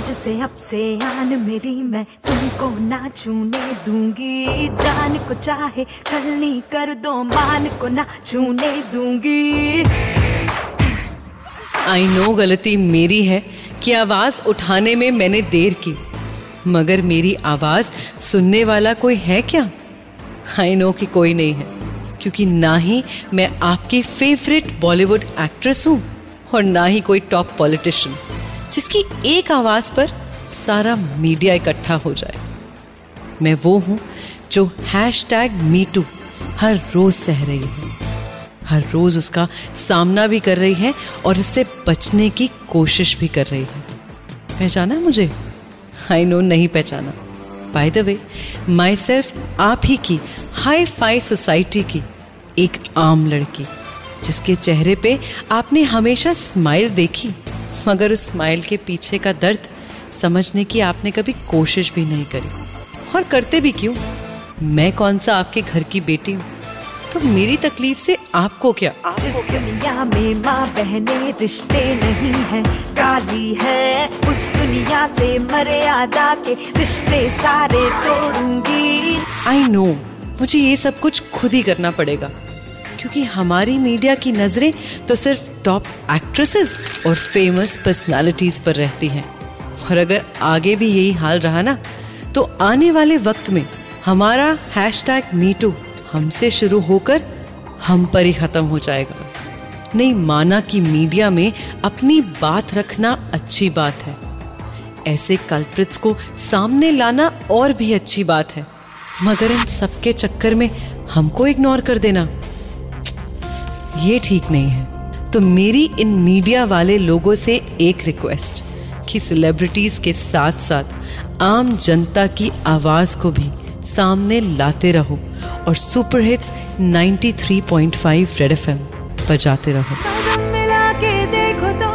आज से अब से आन मेरी मैं, तुमको ना छूने दूँगी। जान को चाहे छलनी कर दो, मान को ना छूने दूँगी। आई नो गलती मेरी है कि आवाज़ उठाने में मैंने देर की, मगर मेरी आवाज़ सुनने वाला कोई है क्या? आई नो कि कोई नहीं है, क्योंकि ना ही मैं आपकी फेवरेट बॉलीवुड एक्ट्रेस हूँ और ना ही कोई टॉप पॉलिटिशियन जिसकी एक आवाज़ पर सारा मीडिया इकट्ठा हो जाए। मैं वो हूँ जो हैश टैग मी टू हर रोज सह रही है। हर रोज उसका सामना भी कर रही है और इससे बचने की कोशिश भी कर रही है। पहचाना मुझे? आई नो नहीं पहचाना। By the way myself आप ही की हाई फाई सोसाइटी की एक आम लड़की, जिसके चेहरे पे आपने हमेशा स्माइल देखी। मगर उस स्माइल के पीछे का दर्द समझने की आपने कभी कोशिश भी नहीं करी। और करते भी क्यों? मैं कौन सा आपके घर की बेटी हूँ? तो मेरी तकलीफ़ से आपको क्या? जिस दुनिया में माँ बहने रिश्ते नहीं है काली है उस दुनिया से मर्यादा के रिश्ते सारे तोड़ूँगी। आई नो मुझे ये सब कुछ खुद ही करना पड़ेगा। क्योंकि हमारी मीडिया की नज़रें तो सिर्फ़ टॉप एक्ट्रेसेस और फ़ेमस पर्सनालिटीज पर रहती हैं। और अगर आगे भी यही हाल रहा ना तो आने वाले वक्त में हमारा हैश टैग मीटू हमसे शुरू होकर हम पर ही खत्म हो जाएगा। नहीं, माना कि मीडिया में अपनी बात रखना अच्छी बात है। ऐसे कल्प्रिट्स को सामने लाना और भी अच्छी बात है। मगर इन सबके चक्कर में हमको इग्नोर कर देना। ये ठीक नहीं है। तो मेरी इन मीडिया वाले लोगों से एक रिक्वेस्ट कि सेलिब्रिटीज के साथ साथ आम जनता की आवाज़ को भी सामने लाते रहो और सुपर हिट्स 93.5 रेड एफएम बजाते रहो। देखो तो